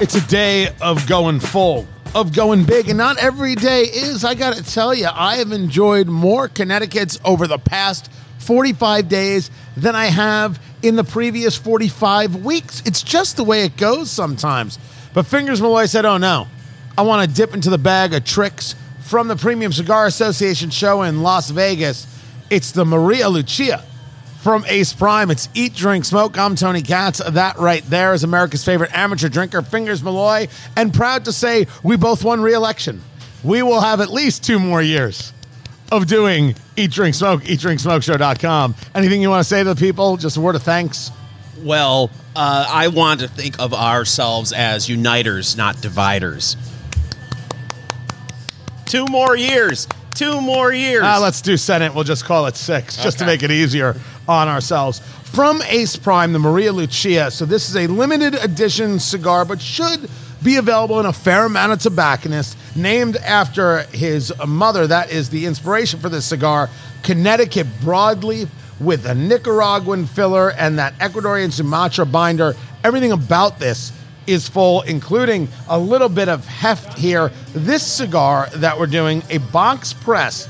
It's a day of going full, of going big, and not every day is. I got to tell you, I have enjoyed more Connecticut's over the past 45 days than I have in the previous 45 weeks. It's just the way it goes sometimes. But Fingers Malloy said, oh no, I want to dip into the bag of tricks from the Premium Cigar Association show in Las Vegas. It's the Maria Lucia from Ace Prime. It's Eat, Drink, Smoke. I'm Tony Katz. That right there is America's favorite amateur drinker, Fingers Malloy, and proud to say we both won re election. We will have at least two more years of doing Eat, Drink, Smoke, eatdrinksmokeshow.com. Anything you want to say to the people? Just a word of thanks? Well, uh, I want to think of ourselves as uniters, not dividers. Two more years. Two more years. Uh, let's do Senate. We'll just call it six, just to make it easier on ourselves. From Ace Prime, the Maria Lucia. So this is a limited edition cigar, but should be available in a fair amount of tobacconists. Named after his mother, that is the inspiration for this cigar. Connecticut broadleaf with a Nicaraguan filler and that Ecuadorian Sumatra binder. Everything about this is full, including a little bit of heft here. This cigar that we're doing, a box press,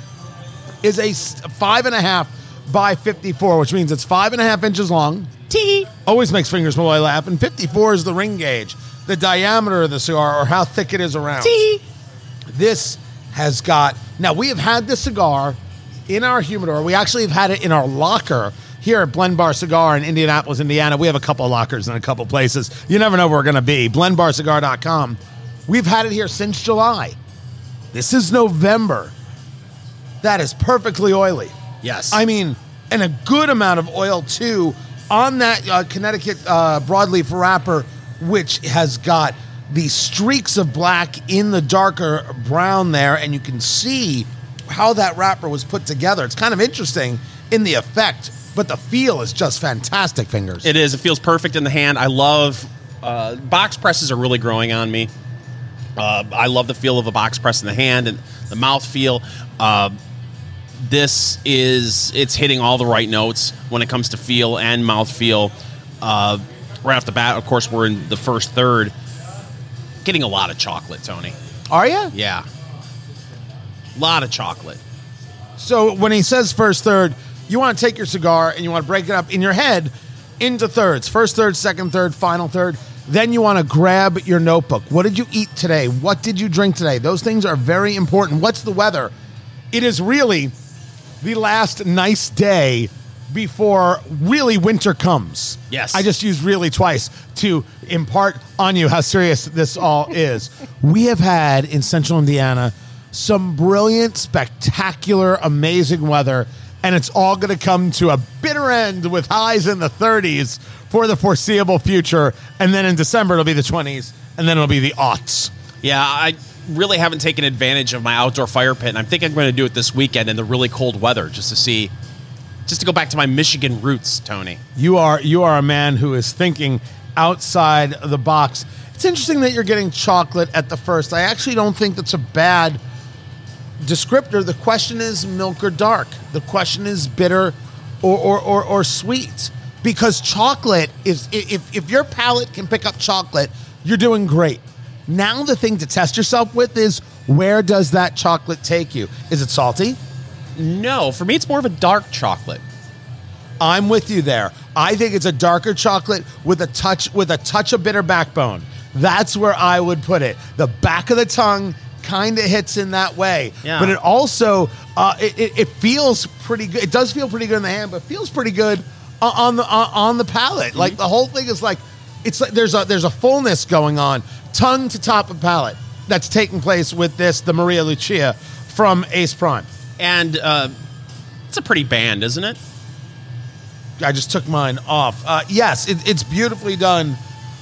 is a five and a half by 54, which means it's five and a half inches long. T always makes fingers Malloy laugh, and 54 is the ring gauge, the diameter of the cigar, or how thick it is around. T. This has got now we have had this cigar in our humidor. We actually have had it in our locker here at Blend Bar Cigar in Indianapolis, Indiana. We have a couple of lockers in a couple places. You never know where we're going to be. BlendBarCigar.com. We've had it here since July. This is November. That is perfectly oily. Yes. I mean, and a good amount of oil too on that uh, Connecticut uh, broadleaf wrapper, which has got the streaks of black in the darker brown there, and you can see how that wrapper was put together. It's kind of interesting in the effect, but the feel is just fantastic. Fingers. It is. It feels perfect in the hand. I love uh, box presses are really growing on me. Uh, I love the feel of a box press in the hand and the mouth feel. Uh, this is it's hitting all the right notes when it comes to feel and mouth feel. Uh, right off the bat, of course, we're in the first third. Getting a lot of chocolate, Tony. Are you? Yeah, a lot of chocolate. So when he says first third, you want to take your cigar and you want to break it up in your head into thirds. First third, second third, final third. Then you want to grab your notebook. What did you eat today? What did you drink today? Those things are very important. What's the weather? It is really the last nice day before really winter comes. Yes. I just used really twice to impart on you how serious this all is. we have had in central Indiana some brilliant, spectacular, amazing weather, and it's all going to come to a bitter end with highs in the 30s for the foreseeable future. And then in December, it'll be the 20s, and then it'll be the aughts. Yeah, I really haven't taken advantage of my outdoor fire pit, and I think I'm going to do it this weekend in the really cold weather just to see, just to go back to my Michigan roots, Tony. You are you are a man who is thinking outside the box. It's interesting that you're getting chocolate at the first. I actually don't think that's a bad descriptor. The question is milk or dark. The question is bitter or or, or, or sweet. Because chocolate is if if your palate can pick up chocolate, you're doing great. Now the thing to test yourself with is where does that chocolate take you? Is it salty? No, for me, it's more of a dark chocolate. I'm with you there. I think it's a darker chocolate with a touch with a touch of bitter backbone. That's where I would put it. The back of the tongue kind of hits in that way, Yeah. but it also uh, it, it, it feels pretty good. It does feel pretty good in the hand, but feels pretty good on the on, on the palate. Like the whole thing is like it's like there's a there's a fullness going on, tongue to top of palate that's taking place with this the Maria Lucia from Ace Prime. And uh, it's a pretty band, isn't it? I just took mine off. Uh, yes, it, it's beautifully done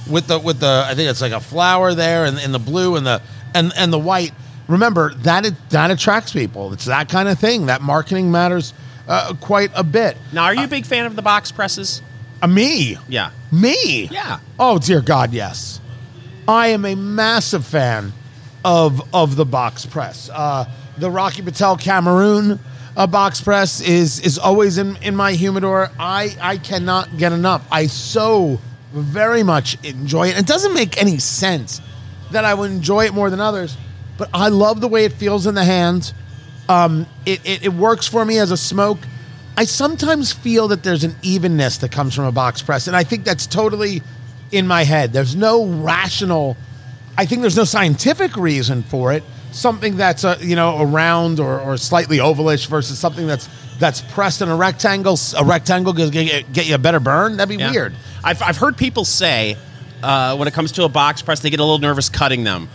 with the with the. I think it's like a flower there, and, and the blue and the and and the white. Remember that it, that attracts people. It's that kind of thing. That marketing matters uh, quite a bit. Now, are you a big fan of the box presses? Uh, me, Yeah. me. Yeah. Oh dear God, yes. I am a massive fan of of the box press. Uh, the Rocky Patel Cameroon uh, box press is is always in, in my humidor. I I cannot get enough. I so very much enjoy it. It doesn't make any sense that I would enjoy it more than others, but I love the way it feels in the hands. Um, it, it, it works for me as a smoke. I sometimes feel that there's an evenness that comes from a box press, and I think that's totally in my head. There's no rational, I think there's no scientific reason for it. Something that's a, you know a round or, or slightly ovalish versus something that's that's pressed in a rectangle. A rectangle gonna get, get you a better burn. That'd be Yeah. weird. I've, I've heard people say uh, when it comes to a box press, they get a little nervous cutting them.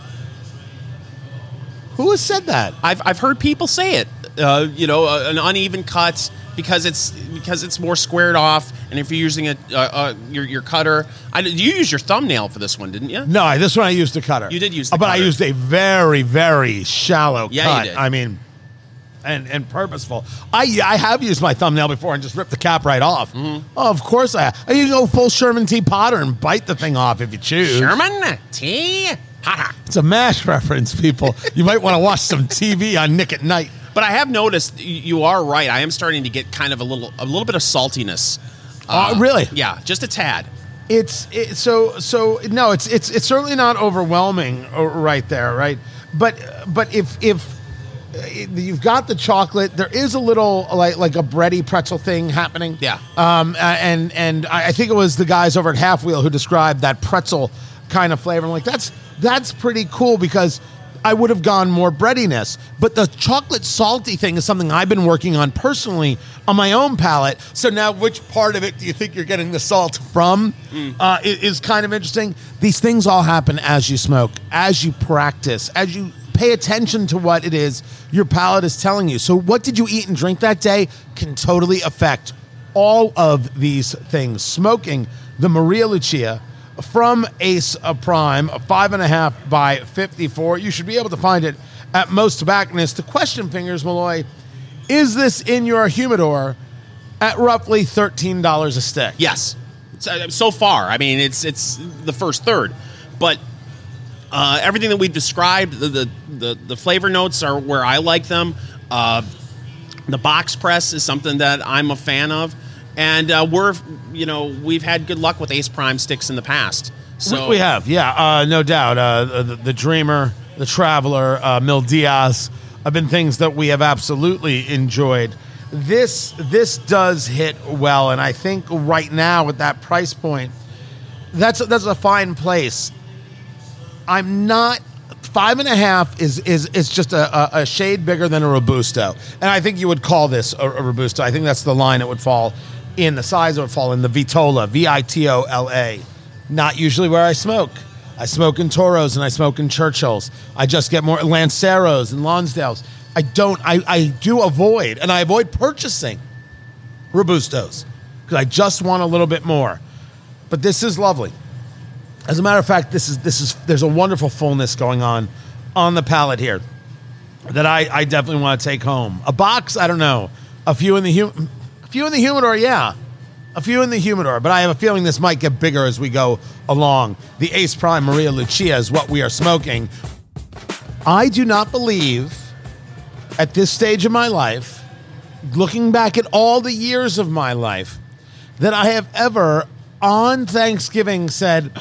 Who has said that? I've, I've heard people say it. Uh, you know, uh, an uneven cut because it's because it's more squared off, and if you're using a uh, uh, your your cutter, I, you used your thumbnail for this one, didn't you? No, this one I used the cutter. You did use the but I used a very, very shallow Yeah, you cut. did. I mean, and and purposeful. I I have used my thumbnail before and just ripped the cap right off. Mm-hmm. Oh, of course I. Have. You can go full Sherman T. Potter and bite the thing off if you choose. Sherman T. Ha It's a M*A*S*H reference, people. you might want to watch some TV on Nick at Night. But I have noticed you are right. I am starting to get kind of a little a little bit of saltiness. Uh, really? Yeah, just a tad. It's it, so so no. It's it's it's certainly not overwhelming uh, right there, right? But but if if uh, you've got the chocolate, there is a little like like a bready pretzel thing happening. Yeah. Um. uh, And and I I think it was the guys over at halfwheel who described that pretzel kind of flavor. I'm like, that's that's pretty cool because. I would have gone more breadiness, but the chocolate salty thing is something I've been working on personally on my own palate. So now, which part of it do you think you're getting the salt from? Uh, i- is kind of interesting. These things all happen as you smoke, as you practice, as you pay attention to what it is your palate is telling you. So, what did you eat and drink that day can totally affect all of these things. Smoking the Maria Lucia from Ace Prime, five and a half by 54. You should be able to find it at most tobacconists. The question, Fingers Malloy, is this in your humidor at roughly $13 a stick? Yes. So, so far, I mean, it's it's the first third, but uh, everything that we've described, the, the the the flavor notes are where I like them. Uh, the box press is something that I'm a fan of, and uh, we're you know we've had good luck with Ace Prime sticks in the past. So we, we have, yeah, uh, no doubt. Uh, the, the Dreamer, the Traveler, uh, Mil Días have been things that we have absolutely enjoyed. This this does hit well, and I think right now at that price point, that's that's a fine place. I'm not five and a half is is is just a, a, a shade bigger than a robusto, and I think you would call this a, a robusto. I think that's the line it would fall in. The size it would fall in the Vitola, V I T O L A. Not usually where I smoke. I smoke in Toros and I smoke in Churchills. I just get more Lanceros and Lonsdales. I don't. I I do avoid, and I avoid purchasing robustos because I just want a little bit more. But this is lovely. As a matter of fact, this is this is there's a wonderful fullness going on on the palate here that I, I definitely want to take home. A box, I don't know. A few in the hum- a few in the humidor, yeah. A few in the humidor, but I have a feeling this might get bigger as we go along. The Ace Prime Maria Lucia is what we are smoking. I do not believe at this stage of my life, looking back at all the years of my life, that I have ever on Thanksgiving said,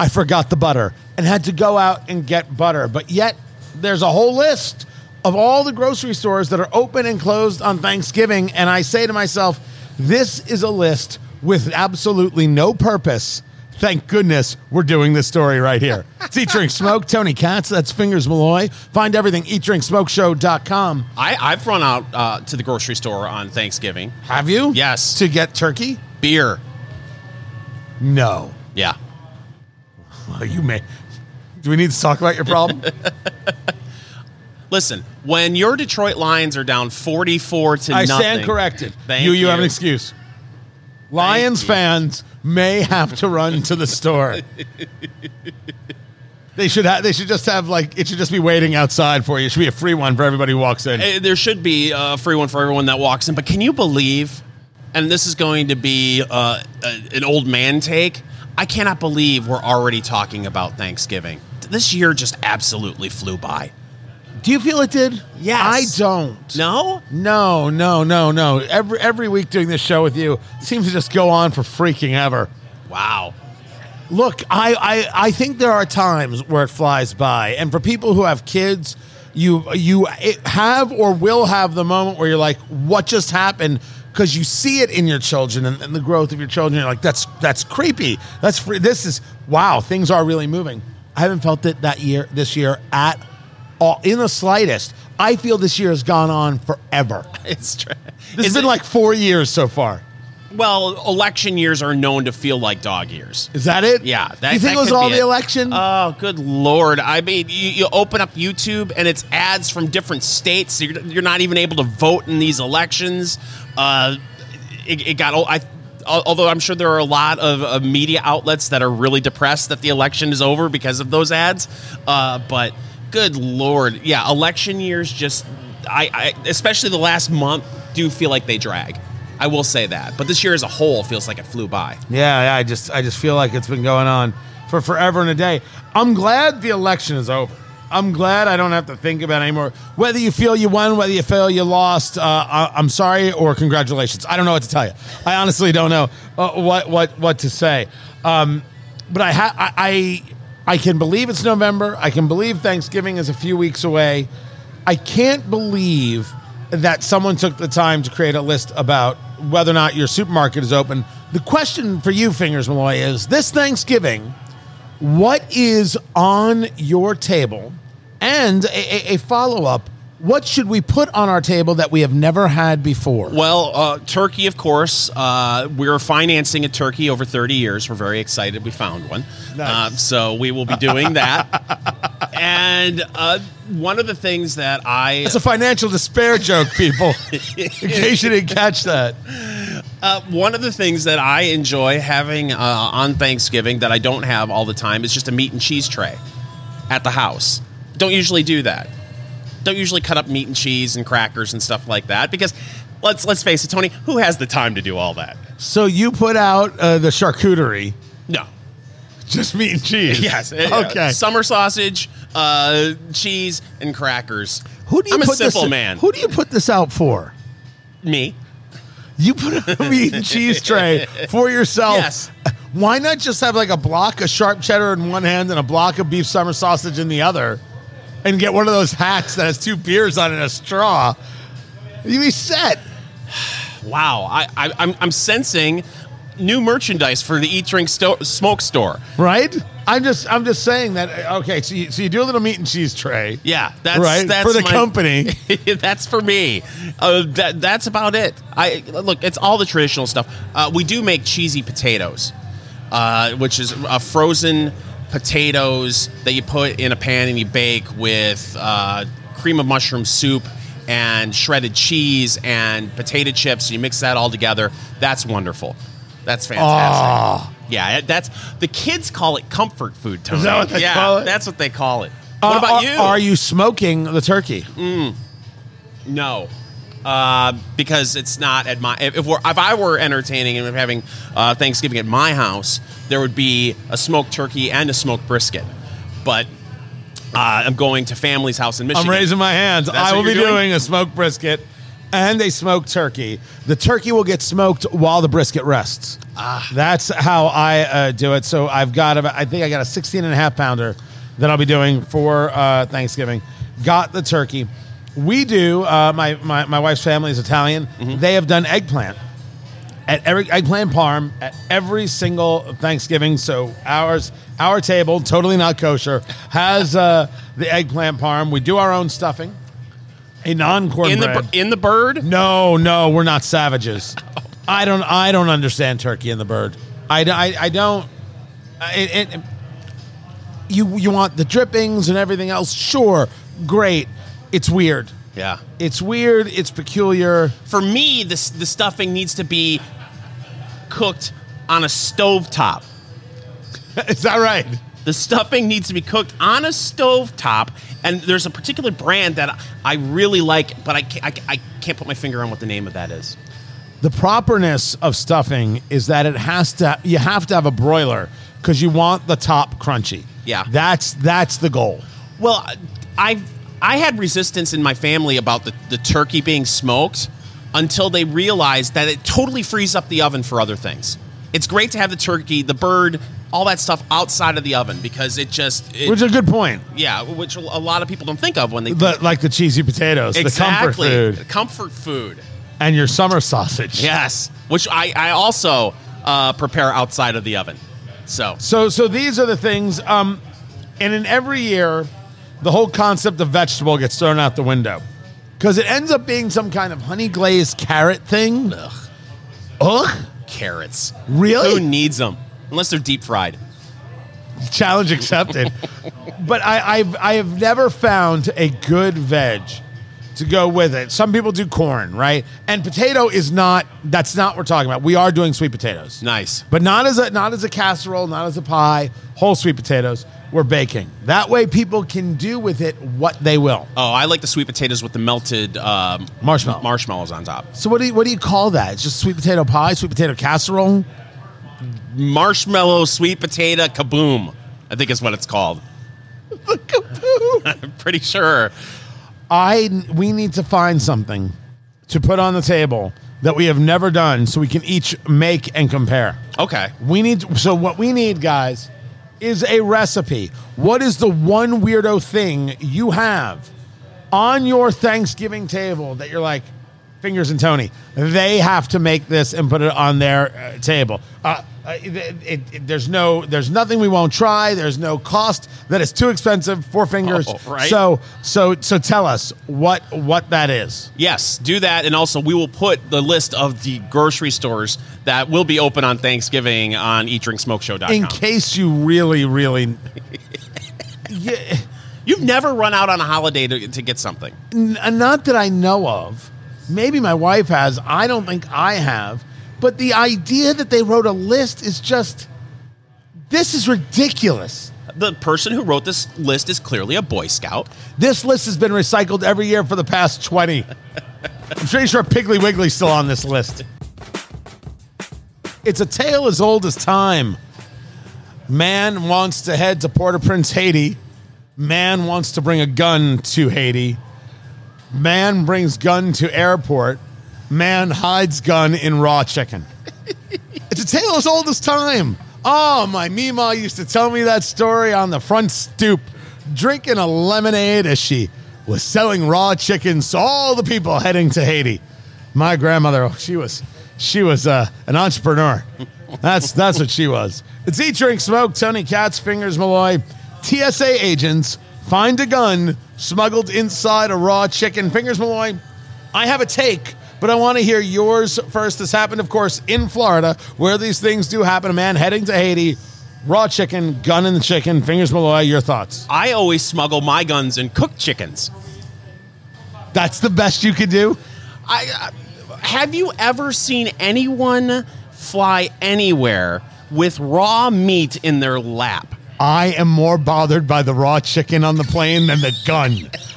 I forgot the butter and had to go out and get butter. But yet, there's a whole list of all the grocery stores that are open and closed on Thanksgiving. And I say to myself, this is a list with absolutely no purpose. Thank goodness we're doing this story right here. It's Eat Drink Smoke, Tony Katz, that's Fingers Malloy. Find everything eatdrinksmokeshow.com. I, I've run out uh, to the grocery store on Thanksgiving. Have you? Yes. To get turkey? Beer. No. Yeah. Well, you may. Do we need to talk about your problem? Listen, when your Detroit Lions are down 44 to I nothing. stand corrected. Thank you, you, have an excuse. Lions you. fans may have to run to the store. they should have. They should just have like it should just be waiting outside for you. It should be a free one for everybody who walks in. Uh, There should be a free one for everyone that walks in, but can you believe? And this is going to be uh, a- an old man take. I cannot believe we're already talking about Thanksgiving. This year just absolutely flew by. Do you feel it did? Yes. I don't. No? No, no, no, no. Every every week doing this show with you seems to just go on for freaking ever. Wow. Look, I, I, I think there are times where it flies by, and for people who have kids, you you have or will have the moment where you're like, "What just happened?" Because you see it in your children and, and the growth of your children. You're like, "That's that's creepy. That's free. This is wow. Things are really moving." I haven't felt it that year this year at all in the slightest. I feel this year has gone on forever. It's true. This has been like four years so far. well, election years are known to feel like dog years. Is that it? Yeah, that, you think that it was all the election? Oh, good lord! I mean, you, you open up YouTube and it's ads from different states. You're, you're not even able to vote in these elections. Uh, it, it got. I, although I'm sure there are a lot of uh, media outlets that are really depressed that the election is over because of those ads. Uh, but good lord, yeah, election years just. I, I especially the last month do feel like they drag. I will say that, but this year as a whole feels like it flew by. Yeah, yeah, I just I just feel like it's been going on for forever and a day. I'm glad the election is over. I'm glad I don't have to think about it anymore. Whether you feel you won, whether you feel you lost, uh, I, I'm sorry or congratulations. I don't know what to tell you. I honestly don't know uh, what what what to say. Um, but I, ha- I I I can believe it's November. I can believe Thanksgiving is a few weeks away. I can't believe that someone took the time to create a list about whether or not your supermarket is open. The question for you, Fingers Malloy, is this Thanksgiving, what is on your table? And a, a, a follow up, what should we put on our table that we have never had before? Well, uh, turkey, of course. Uh, we're financing a turkey over 30 years. We're very excited we found one. Nice. Uh, so we will be doing that. and uh, one of the things that I. It's a financial despair joke, people, in case you didn't catch that. Uh, one of the things that I enjoy having uh, on Thanksgiving that I don't have all the time is just a meat and cheese tray at the house. Don't usually do that. Don't usually cut up meat and cheese and crackers and stuff like that because let's let's face it, Tony, who has the time to do all that? So you put out uh, the charcuterie, No. just meat and cheese. Yes. Okay. Summer sausage, uh, cheese, and crackers. Who do you I'm a put simple this, man. Who do you put this out for? Me. You put a meat and cheese tray for yourself. Yes. Why not just have like a block of sharp cheddar in one hand and a block of beef summer sausage in the other, and get one of those hats that has two beers on it and a straw? You be set. Wow. I, I I'm I'm sensing new merchandise for the Eat Drink sto- Smoke store. right? I'm just I'm just saying that. Okay, so you, so you do a little meat and cheese tray, Yeah, that's right, that's for the my- company. that's for me. Uh, that, that's about it. I look. It's all the traditional stuff. Uh, we do make cheesy potatoes, uh, which is a frozen potatoes that you put in a pan and you bake with uh, cream of mushroom soup and shredded cheese and potato chips. You mix that all together. That's wonderful. That's fantastic. Yeah, that's the kids call it comfort food. Tony. that what they yeah, call it? That's what they call it. What Uh, about are, you? Are you smoking the turkey? No, uh, because it's not at my. If, we're, if I were entertaining and having uh, Thanksgiving at my house, there would be a smoked turkey and a smoked brisket. But uh, I'm going to family's house in Michigan. I'm raising my hands. That's I will be doing? doing a smoked brisket and a smoked turkey. The turkey will get smoked while the brisket rests. Ah. That's how I uh, do it. So I've got about, I think I got a 16 and a half pounder that I'll be doing for uh, Thanksgiving. Got the turkey. We do, uh, my, my, my wife's family is Italian. Mm-hmm. They have done eggplant at every eggplant parm at every single Thanksgiving. So ours, our table, totally not kosher, has uh, the eggplant parm. We do our own stuffing, a non-corn in in the bird. no, no, we're not savages. I don't, I don't understand turkey and the bird. I, I, I don't. It, it, you, you want the drippings and everything else? Sure, great. It's weird. Yeah. It's weird. It's peculiar. For me, this the stuffing needs to be cooked on a stove top. Is that right? The stuffing needs to be cooked on a stove top, and there's a particular brand that I really like, but I can't, I, I can't put my finger on what the name of that is. The properness of stuffing is that it has to you have to have a broiler because you want the top crunchy. Yeah. That's that's the goal. Well, I I had resistance in my family about the, the turkey being smoked until they realized that it totally frees up the oven for other things. it's great to have the turkey, the bird, all that stuff outside of the oven because it just it, Which is a good point. yeah, which a lot of people don't think of when they The, like the cheesy potatoes, exactly the comfort food, comfort food. and your summer sausage. Yes, which I I also uh, prepare outside of the oven. So So, so these are the things. Um, and in every year, the whole concept of vegetable gets thrown out the window because it ends up being some kind of honey glazed carrot thing. ugh, Ugh, carrots. Really? Who needs them unless they're deep fried? challenge accepted. but I, I've I have never found a good veg to go with it. Some people do corn, right? And potato is not. That's not what we're talking about. We are doing sweet potatoes. Nice. but not as a not as a casserole, not as a pie. Whole sweet potatoes. We're baking. That way, people can do with it what they will. Oh, I like the sweet potatoes with the melted um, Marshmallow. marshmallows on top. So what do you what do you call that? It's just sweet potato pie, sweet potato casserole. Marshmallow sweet potato kaboom. I think is what it's called. The kaboom. I'm pretty sure. I we need to find something to put on the table that we have never done, so we can each make and compare. Okay. We need so what we need, guys, is a recipe. What is the one weirdo thing you have on your Thanksgiving table that you're like, Fingers and Tony, they have to make this and put it on their uh, table. Uh, uh, it, it, it- there's no, there's nothing we won't try. There's no cost that is too expensive Four Fingers. Oh, right. So, so, so tell us what what that is. Yes, do that. And also, we will put the list of the grocery stores that will be open on Thanksgiving on eatdrinksmokeshow.com. In case you really, really, yeah. You've never run out on a holiday to, to get something. N- not that I know of. Maybe my wife has. I don't think I have. But the idea that they wrote a list is just. This is ridiculous. The person who wrote this list is clearly a Boy Scout. This list has been recycled every year for the past 20. I'm pretty sure Piggly Wiggly's still on this list. It's a tale as old as time. Man wants to head to Port au Prince, Haiti. Man wants to bring a gun to Haiti. Man brings gun to airport. Man hides gun in raw chicken. It's a tale as old as time. Oh, my Mima used to tell me that story on the front stoop, drinking a lemonade as she was selling raw chickens to all the people heading to Haiti. My grandmother, oh, she was, she was uh, an entrepreneur. That's that's what she was. It's Eat, Drink, Smoke. Tony Katz, Fingers Malloy. TSA agents find a gun smuggled inside a raw chicken. Fingers Malloy. I have a take, but I want to hear yours first. This happened, of course, in Florida, where these things do happen. A man heading to Haiti, raw chicken, gun in the chicken. Fingers Malloy, your thoughts. I always smuggle my guns and cooked chickens. That's the best you could do. I, uh, have you ever seen anyone fly anywhere with raw meat in their lap? I am more bothered by the raw chicken on the plane than the gun.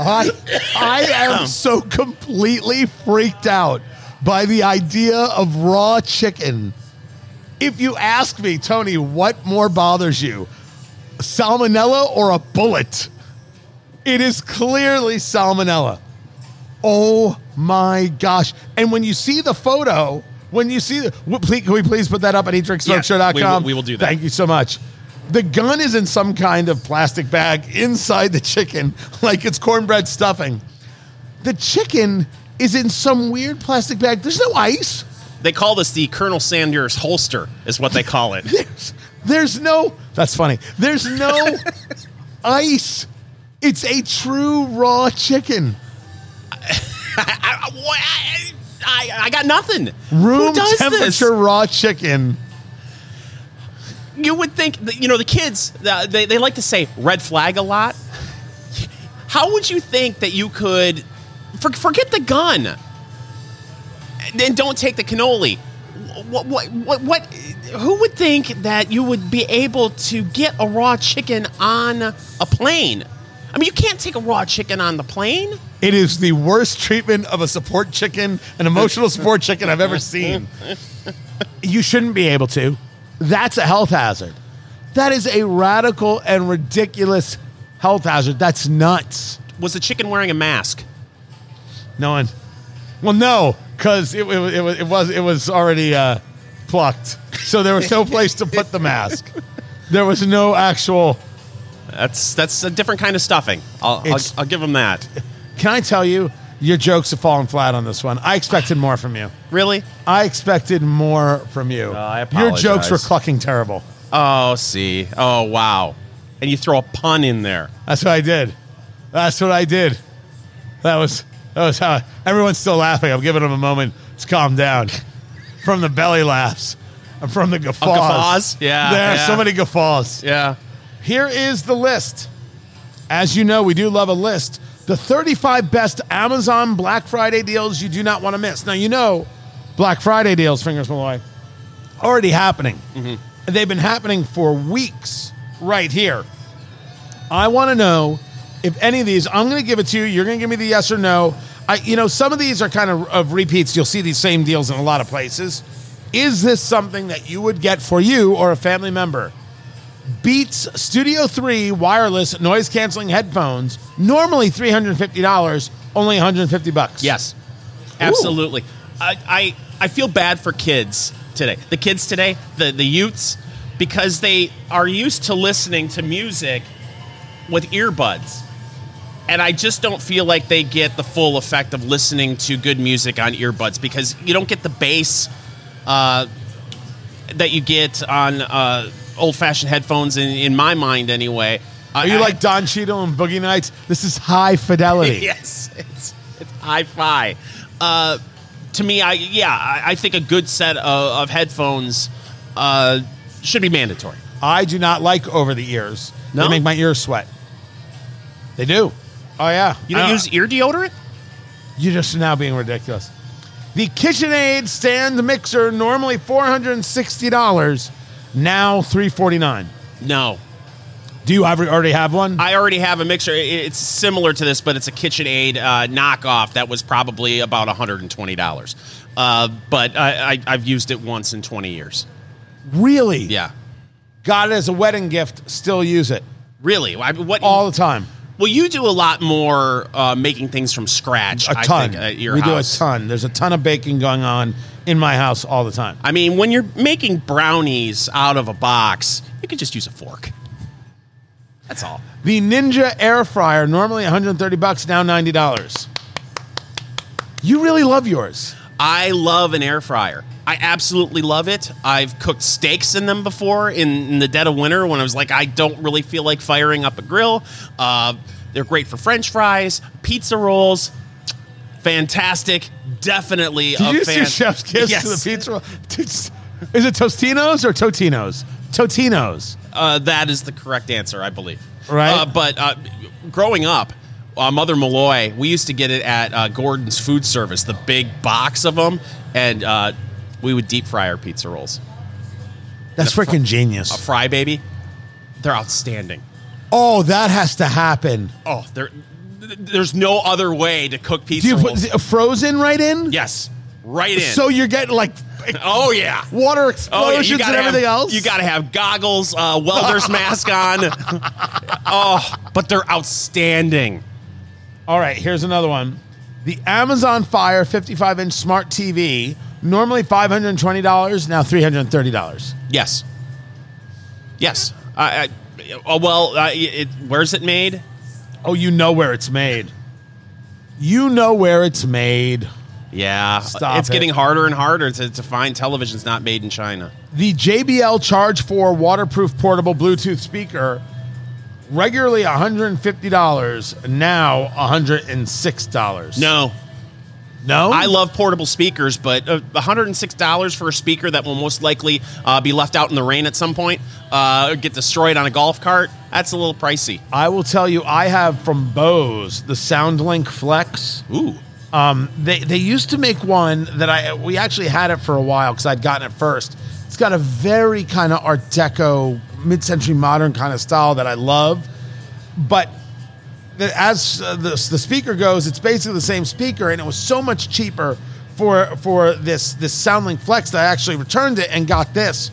I, I am so completely freaked out by the idea of raw chicken. If you ask me, Tony, what more bothers you, salmonella or a bullet? It is clearly salmonella. Oh my gosh. And when you see the photo, when you see the, w- please, can we please put that up at eatdrinksmokeshow.com? we will- we will do that. Thank you so much. The gun is in some kind of plastic bag inside the chicken, like it's cornbread stuffing. The chicken is in some weird plastic bag. There's no ice. They call this the Colonel Sanders holster, is what they call it. There's, there's no, that's funny. There's no ice. It's a true raw chicken. I, I, I, I got nothing. Room temperature this? raw chicken. You would think, that, you know, the kids, uh, they, they like to say red flag a lot. How would you think that you could for, forget the gun and don't take the cannoli? What, what, what, what, who would think that you would be able to get a raw chicken on a plane? I mean, you can't take a raw chicken on the plane. It is the worst treatment of a support chicken, an emotional support chicken I've ever seen. You shouldn't be able to. That's a health hazard. That is a radical and ridiculous health hazard. That's nuts. Was the chicken wearing a mask? No one. Well, no, because it, it, was- it, was- it was it was already uh, plucked, so there was no place to put the mask. There was no actual. That's that's a different kind of stuffing. I'll, I'll, I'll give them that. Can I tell you, your jokes have fallen flat on this one. I expected more from you. Really? I expected more from you. I Your jokes were clucking terrible. Oh, see. Oh, wow. And you throw a pun in there. That's what I did. That's what I did. That was that was how everyone's still laughing. I'm giving them a moment to calm down from the belly laughs and from the guffaws. Oh, guffaws? Yeah, there are yeah. so many guffaws. Yeah. Here is the list. As you know, we do love a list. The 35 best Amazon Black Friday deals you do not want to miss. Now, you know, Black Friday deals, Fingers Malloy, already happening. Mm-hmm. They've been happening for weeks right here. I want to know if any of these, I'm going to give it to you. You're going to give me the yes or no. I, you know, some of these are kind of, of repeats. You'll see these same deals in a lot of places. Is this something that you would get for you or a family member? Beats Studio 3 wireless noise canceling headphones, normally $350, only 150 bucks. Yes. Absolutely. I, I I feel bad for kids today. The kids today, the the Utes, because they are used to listening to music with earbuds. And I just don't feel like they get the full effect of listening to good music on earbuds because you don't get the bass uh, that you get on uh, old fashioned headphones in, in my mind anyway. Are you I, like Don Cheadle and Boogie Nights? This is high fidelity. yes, it's, it's high fi. Uh, to me, I yeah, I, I, think a good set of, of headphones uh, should be mandatory. I do not like over the ears. No? They make my ears sweat. They do. Oh yeah. You don't uh, use ear deodorant? You're just now being ridiculous. The KitchenAid stand mixer, normally $460, now three forty nine. No, Do you have, already have one? I already have a mixer. It's similar to this, but it's a KitchenAid uh, knockoff that was probably about one hundred and twenty dollars. Uh, but I, I, I've used it once in twenty years. really? Yeah, Got it as a wedding gift. Still use it really. I, what all the time. Well, you do a lot more uh, making things from scratch. A I ton. think, at your we house. do a ton. There's a ton of baking going on in my house all the time. I mean, when you're making brownies out of a box, you could just use a fork. That's all. The Ninja air fryer normally 130 bucks, now 90 dollars. You really love yours. I love an air fryer. I absolutely love it. I've cooked steaks in them before in, in the dead of winter when I was like, I don't really feel like firing up a grill. Uh, they're great for French fries, pizza rolls. Fantastic. Definitely Did a you fan. do chef's kiss yes. to the pizza? roll? Is it Tostinos or Totinos? Totinos. Uh, that is the correct answer, I believe. Right. Uh, but uh, growing up, uh, Mother Malloy, we used to get it at uh, Gordon's Food Service, the big box of them, and uh, we would deep fry our pizza rolls. That's freaking genius. A fry baby, they're outstanding. Oh, that has to happen. Oh, they're, there's no other way to cook pizza Do you rolls. put frozen right in? yes, right in. So you're getting like oh yeah. water Oh, yeah, explosions and everything have, else. You got to have goggles, uh, welder's mask on. oh, but they're outstanding. All right, here's another one. The Amazon Fire 55 inch smart TV, normally $520, now $330. Yes. Yes. I, I, oh, well, uh, it, where's it made? Oh, you know where it's made. You know where it's made. Yeah. Stop it's it. getting harder and harder to, to find televisions not made in China. The JBL Charge 4 waterproof portable Bluetooth speaker, regularly $150, now $106. No. No? I love portable speakers, but uh, $106 for a speaker that will most likely uh, be left out in the rain at some point, uh, get destroyed on a golf cart, that's a little pricey. I will tell you, I have from Bose the SoundLink Flex. Ooh. Um, they they used to make one that I we actually had it for a while because I'd gotten it first. It's got a very kind of Art Deco, mid-century modern kind of style that I love, but the, as uh, the, the speaker goes, it's basically the same speaker, and it was so much cheaper for for this this SoundLink Flex that I actually returned it and got this.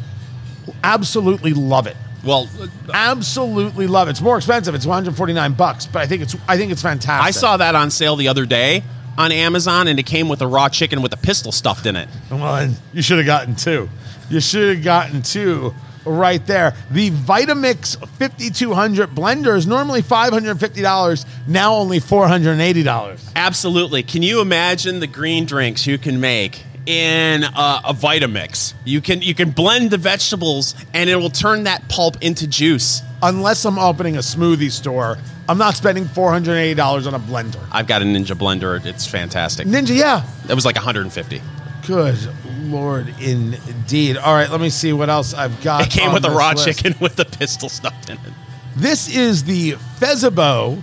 Absolutely love it. Well, Absolutely love it. It's more expensive. It's 149 bucks, but I think it's I think it's fantastic. I saw that on sale the other day on Amazon, and it came with a raw chicken with a pistol stuffed in it. Well, and you should have gotten two. You should have gotten two right there. The Vitamix 5200 blender is normally $550, now only $480. Absolutely. Can you imagine the green drinks you can make in uh, a Vitamix? You can you can blend the vegetables and it will turn that pulp into juice. Unless I'm opening a smoothie store, I'm not spending $480 on a blender. I've got a Ninja blender. It's fantastic. Ninja, yeah. It was like 150. Good lord, indeed. All right, let me see what else I've got. It came with a raw list. chicken with the pistol stuffed in it. This is the Fezibo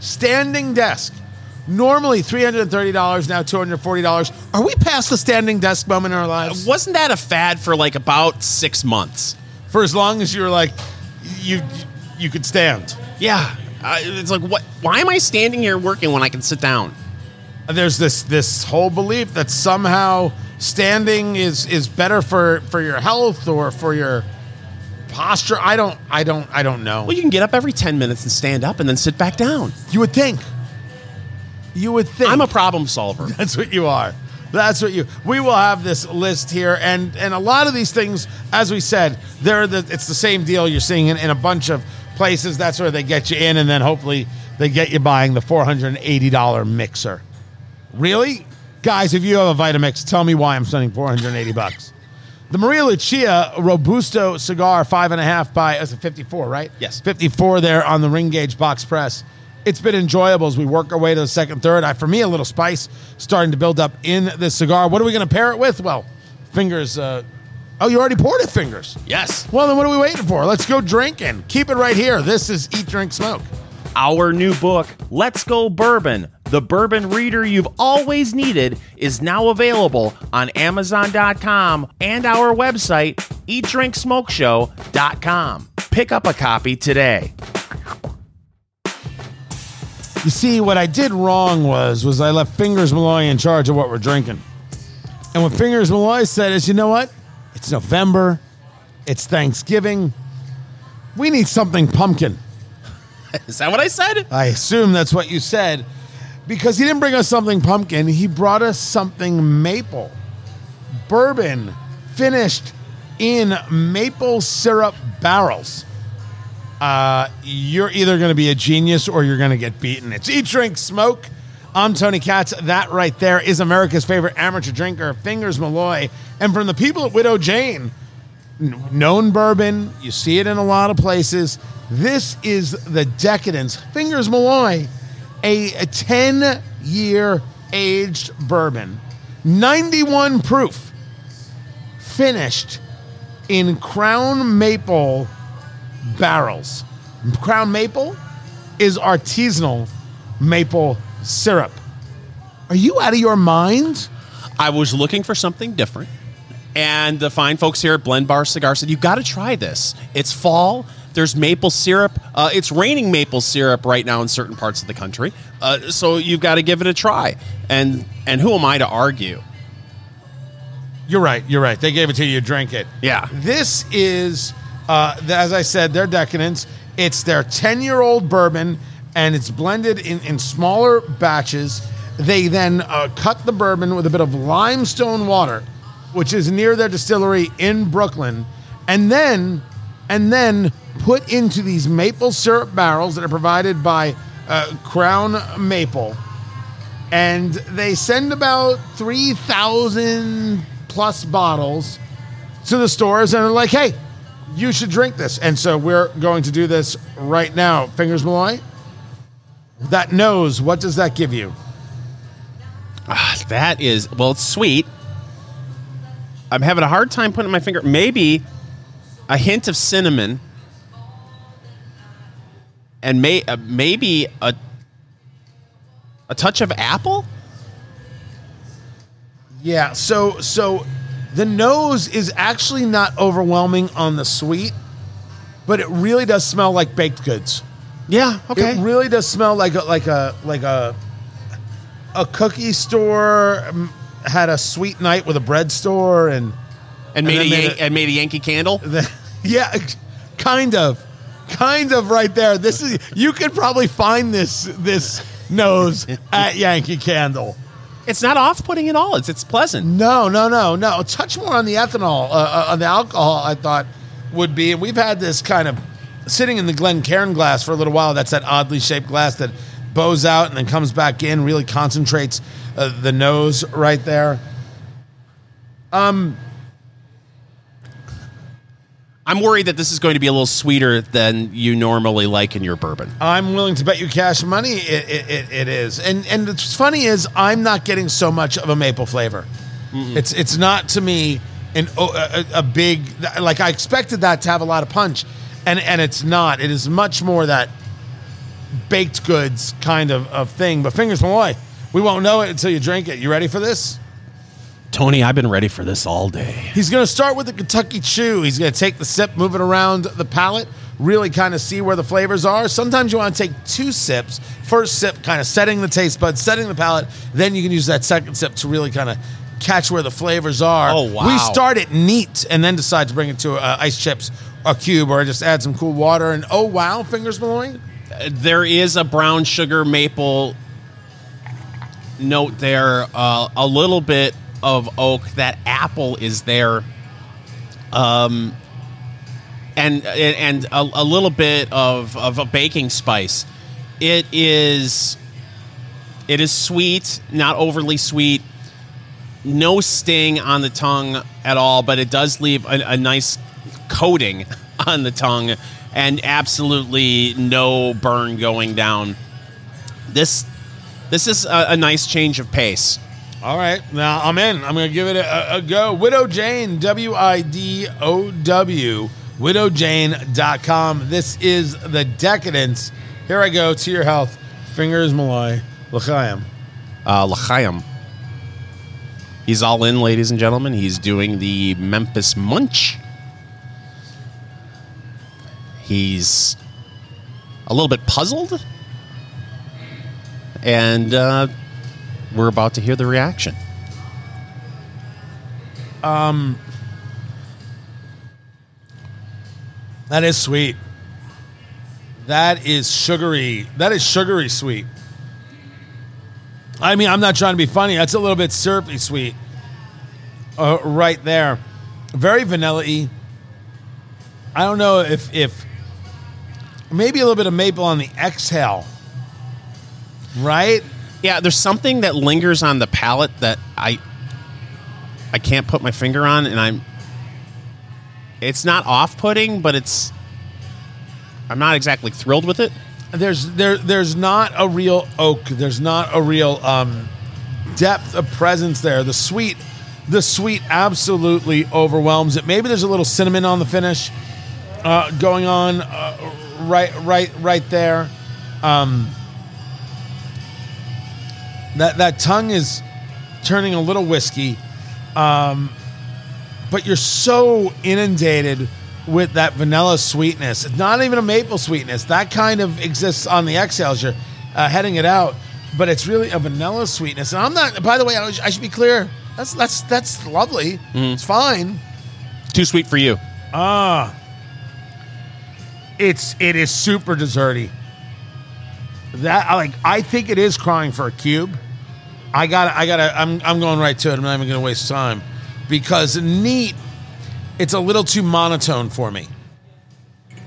standing desk. Normally $330, now $240. Are we past the standing desk moment in our lives? Wasn't that a fad for like about six months? For as long as you were like, you you could stand. Yeah. Uh, it's like, what? Why am I standing here working when I can sit down? There's this this whole belief that somehow standing is is better for for your health or for your posture. I don't I don't I don't know. Well, you can get up every 10 minutes and stand up and then sit back down. You would think. You would think. I'm a problem solver. That's what you are. That's what you. We will have this list here, and and a lot of these things, as we said, they're the. It's the same deal you're seeing in, in a bunch of places. That's where they get you in, and then hopefully they get you buying the four hundred and eighty dollar mixer. Really, guys? If you have a Vitamix, tell me why I'm spending four hundred and eighty bucks. The Maria Lucia Robusto cigar, five and a half by, as a 54, right? Yes. 54 there on the ring gauge box press. It's been enjoyable as we work our way to the second, third. I, for me, a little spice starting to build up in this cigar. What are we going to pair it with? Well, fingers. Uh, oh, you already poured it, fingers. Yes. Well, then what are we waiting for? Let's go drinking. Keep it right here. This is Eat, Drink, Smoke. Our new book, Let's Go Bourbon, the bourbon reader you've always needed, is now available on Amazon.com and our website, eatdrinksmokeshow.com. Pick up a copy today. You see, what I did wrong was was I left Fingers Malloy in charge of what we're drinking. And what Fingers Malloy said is, you know what? It's November. It's Thanksgiving. We need something pumpkin. Is that what I said? I assume that's what you said. Because he didn't bring us something pumpkin, he brought us something maple. Bourbon finished in maple syrup barrels. Uh, you're either going to be a genius or you're going to get beaten. It's Eat, Drink, Smoke. I'm Tony Katz. That right there is America's favorite amateur drinker, Fingers Malloy. And from the people at Widow Jane, known bourbon. You see it in a lot of places. This is the decadence. Fingers Malloy, a 10 year aged bourbon, 91 proof, finished in Crown Maple barrels. Crown Maple is artisanal maple syrup. Are you out of your mind? I was looking for something different. And the fine folks here at Blend Bar Cigar said, You've got to try this. It's fall. There's maple syrup. Uh, it's raining maple syrup right now in certain parts of the country. Uh, so you've got to give it a try. And and who am I to argue? You're right. You're right. They gave it to you. Drank it. Yeah. This is, uh, as I said, their decadence. It's their 10 year old bourbon, and it's blended in, in smaller batches. They then uh, cut the bourbon with a bit of limestone water, which is near their distillery in Brooklyn, and then and then put into these maple syrup barrels that are provided by uh, Crown Maple and they send about 3,000 plus bottles to the stores and they're like, hey, you should drink this. And so we're going to do this right now. Fingers Malloy, that nose, what does that give you? Ah, that is, well, it's sweet. I'm having a hard time putting my finger. Maybe a hint of cinnamon. And may, uh, maybe a a touch of apple. Yeah, so so the nose is actually not overwhelming on the sweet, but it really does smell like baked goods. Yeah. Okay. It really does smell like a like a like a a cookie store had a sweet night with a bread store and and made a made Yan- it- and made a Yankee candle. the, yeah, kind of, kind of right there. This is you could probably find this this nose at Yankee Candle. It's not off-putting at all. It's it's pleasant. No, no, no, no. A touch more on the ethanol, uh, uh, on the alcohol. I thought would be, and we've had this kind of sitting in the Glencairn glass for a little while. That's that oddly shaped glass that bows out and then comes back in. Really concentrates uh, the nose right there. I'm worried that this is going to be a little sweeter than you normally like in your bourbon. I'm willing to bet you cash money it, it, it, it is. And and what's funny is I'm not getting so much of a maple flavor. Mm-hmm. It's it's not to me an a, a big like I expected that to have a lot of punch, and and it's not. It is much more that baked goods kind of, of thing. But fingers Malloy, we won't know it until you drink it. You ready for this? Tony, I've been ready for this all day. He's going to start with the Kentucky Chew. He's going to take the sip, move it around the palate, really kind of see where the flavors are. Sometimes you want to take two sips. First sip, kind of setting the taste buds, setting the palate. Then you can use that second sip to really kind of catch where the flavors are. Oh, wow. We start it neat and then decide to bring it to uh, ice chips, a cube, or just add some cool water. And oh, wow, fingers Malloy. There is a brown sugar maple note there, uh, a little bit of oak. That apple is there, um, and and a, a little bit of of a baking spice. It is it is sweet, not overly sweet. No sting on the tongue at all, but it does leave a, a nice coating on the tongue, and absolutely no burn going down. This this is a, a nice change of pace. All right, now I'm in. I'm going to give it a, a go. Widow Jane, W I D O W, widowjane.com. This is the decadence. Here I go to your health. Fingers Malloy, L'chaim. Uh, L'chaim. He's all in, ladies and gentlemen. He's doing the Memphis Munch. He's a little bit puzzled. And uh, we're about to hear the reaction. Um, That is sweet. That is sugary. That is sugary sweet. I mean, I'm not trying to be funny. That's a little bit syrupy sweet. Uh, right there. Very vanilla y. I don't know if if maybe a little bit of maple on the exhale. Right? Yeah, there's something that lingers on the palate that I I can't put my finger on, and I'm. It's not off-putting, but it's. I'm not exactly thrilled with it. There's there there's not a real oak. There's not a real um, depth of presence there. The sweet, the sweet absolutely overwhelms it. Maybe there's a little cinnamon on the finish uh, going on uh, right right right there. Um, that that tongue is turning a little whiskey, um, but you're so inundated with that vanilla sweetness. It's not even a maple sweetness. That kind of exists on the exhales. You're uh, heading it out, but it's really a vanilla sweetness. And I'm not. By the way, I I should be clear. That's that's that's lovely. It's fine. Too sweet for you. Ah, it's it is super desserty. That like I think it is crying for a cube. I got I got to I'm I'm going right to it. I'm not even going to waste time because neat it's a little too monotone for me.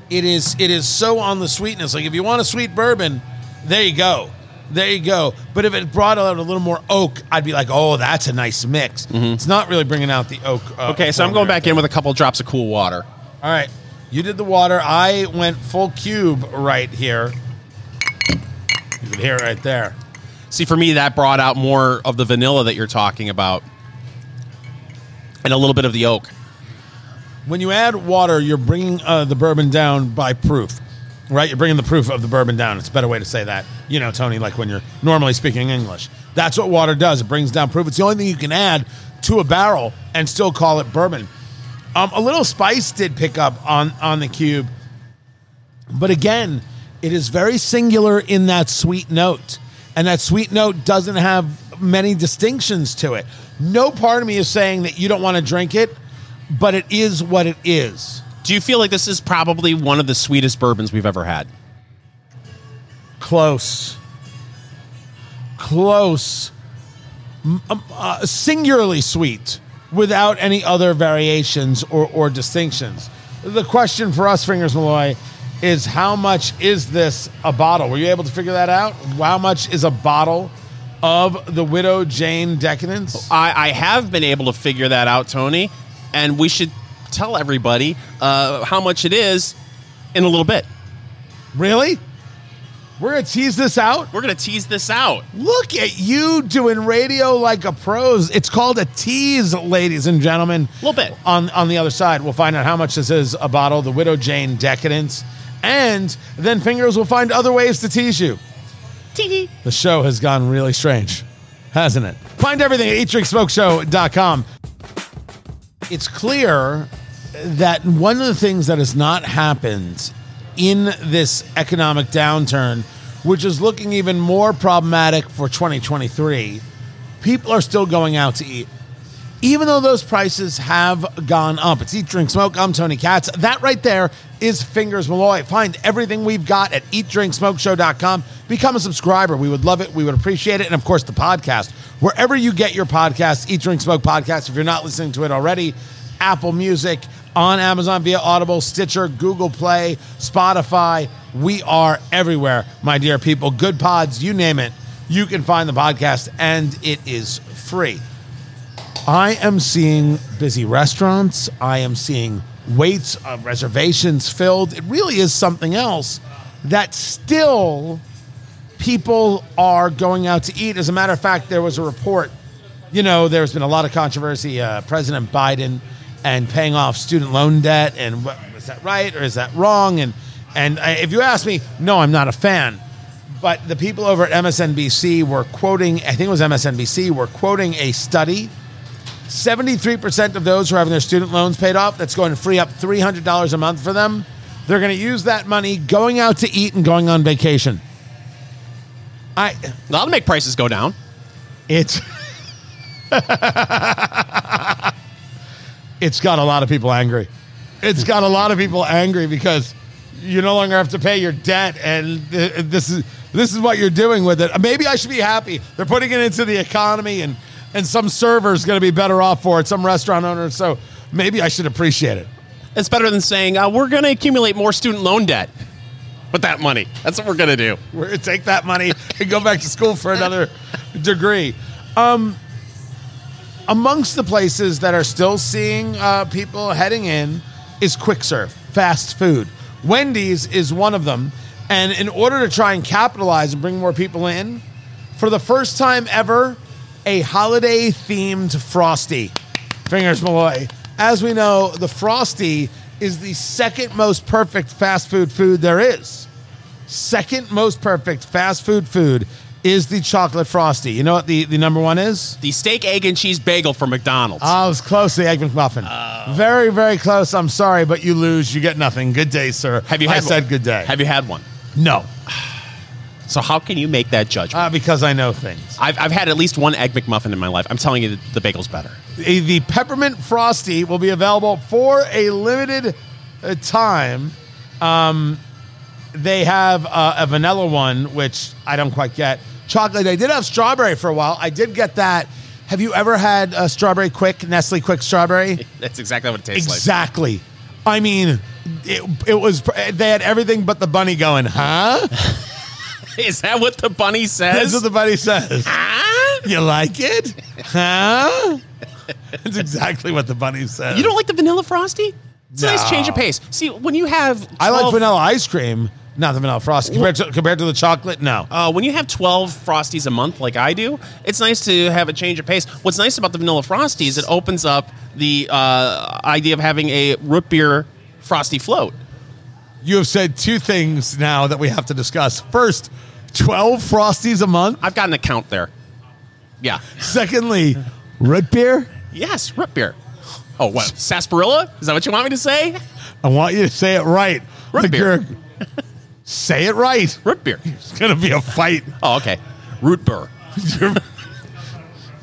It is it is so on the sweetness. Like if you want a sweet bourbon, there you go. There you go. But if it brought out a little more oak, I'd be like, "Oh, that's a nice mix." It's not really bringing out the oak. Uh, Okay, so I'm going back in with a couple drops of cool water. all right. You did the water. I went full cube right here. You can hear it right there. See, for me, that brought out more of the vanilla that you're talking about, and a little bit of the oak. When you add water, you're bringing uh, the bourbon down by proof, right? You're bringing the proof of the bourbon down. It's a better way to say that. You know, Tony, like when you're normally speaking English. That's what water does. It brings down proof. It's the only thing you can add to a barrel and still call it bourbon. Um, a little spice did pick up on on the cube, but again, it is very singular in that sweet note, and that sweet note doesn't have many distinctions to it. No part of me is saying that you don't want to drink it, but it is what it is. Do you feel like this is probably one of the sweetest bourbons we've ever had? Close, close. um, uh, singularly sweet without any other variations or, or distinctions. The question for us, Fingers Malloy, is how much is this a bottle? Were you able to figure that out? How much is a bottle of the Widow Jane Decadence? I, I have been able to figure that out, Tony, and we should tell everybody uh, how much it is in a little bit. Really? We're gonna tease this out. We're going to tease this out. Look at you doing radio like a pros. It's called a tease, ladies and gentlemen. A little bit. On on the other side, we'll find out how much this is a bottle, the Widow Jane Decadence, and then Fingers will find other ways to tease you. Tee The show has gone really strange, hasn't it? Find everything at eatdrinksmokeshow.com. It's clear that one of the things that has not happened in this economic downturn, which is looking even more problematic for 2023, people are still going out to eat. Even though those prices have gone up. It's Eat, Drink, Smoke. I'm Tony Katz. That right there is Fingers Malloy. Find everything we've got at eatdrinksmokeshow.com. Become a subscriber. We would love it. We would appreciate it. And of course, the podcast. Wherever you get your podcasts, Eat, Drink, Smoke podcast. If you're not listening to it already, Apple Music, on Amazon via Audible, Stitcher, Google Play, Spotify. We are everywhere, my dear people. Goodpods, you name it. You can find the podcast, and it is free. I am seeing busy restaurants. I am seeing waits, uh, reservations filled. It really is something else that still people are going out to eat. As a matter of fact, there was a report. You know, there's been a lot of controversy. Uh, President Biden and paying off student loan debt, and what, is that right or is that wrong? And and I, if you ask me, no, I'm not a fan. But the people over at MSNBC were quoting, I think it was MSNBC, were quoting a study 73% of those who are having their student loans paid off, that's going to free up $300 a month for them. They're going to use that money going out to eat and going on vacation. I That'll make prices go down. it's It's got a lot of people angry. It's got a lot of people angry because you no longer have to pay your debt and this is this is what you're doing with it. Maybe I should be happy. They're putting it into the economy and and some server's going to be better off for it, some restaurant owner, so maybe I should appreciate it. It's better than saying, uh, we're going to accumulate more student loan debt with that money. That's what we're going to do. We're going to take that money and go back to school for another degree. Um, amongst the places that are still seeing uh, people heading in is quick serve, fast food. Wendy's is one of them. And in order to try and capitalize and bring more people in, for the first time ever, a holiday themed Frosty. Fingers Malloy. As we know, the Frosty is the second most perfect fast food food there is. Second most perfect fast food food is the chocolate Frosty. You know what the, the number one is? The steak, egg, and cheese bagel from McDonald's. I was close to the Egg McMuffin. Oh. Very, very close. I'm sorry, but you lose. You get nothing. Good day, sir. have you I had said one? good day. Have you had one? no, So how can you make that judgment? uh, because I know things. I've, I've had at least one egg McMuffin in my life. I'm telling you, the, the bagel's better. The the peppermint frosty will be available for a limited uh, time. Um, they have uh, a vanilla one, which I don't quite get. Chocolate. They did have strawberry for a while. I did get that. Have you ever had a strawberry quick Nestlé Quik strawberry? That's exactly what it tastes like. exactly. I mean, it, it was. They had everything but the bunny going. Huh? Is that what the bunny says? That's what the bunny says. Huh? You like it? Huh? That's exactly what the bunny says. You don't like the vanilla frosty? It's a nice No. change of pace. See, when you have 12, I like vanilla ice cream, not the vanilla frosty. Compared to, compared to the chocolate, no. Uh, when you have 12 frosties a month like I do, it's nice to have a change of pace. What's nice about the vanilla frosty is it opens up the uh, idea of having a root beer frosty float. You have said two things now that we have to discuss. First, 12 frosties a month. I've got an account there. Yeah. Secondly, root beer. Yes, root beer. Oh, what? Sarsaparilla? Is that what you want me to say? I want you to say it right. Root beer. say it right. Root beer. It's going to be a fight. Oh, okay. Root beer.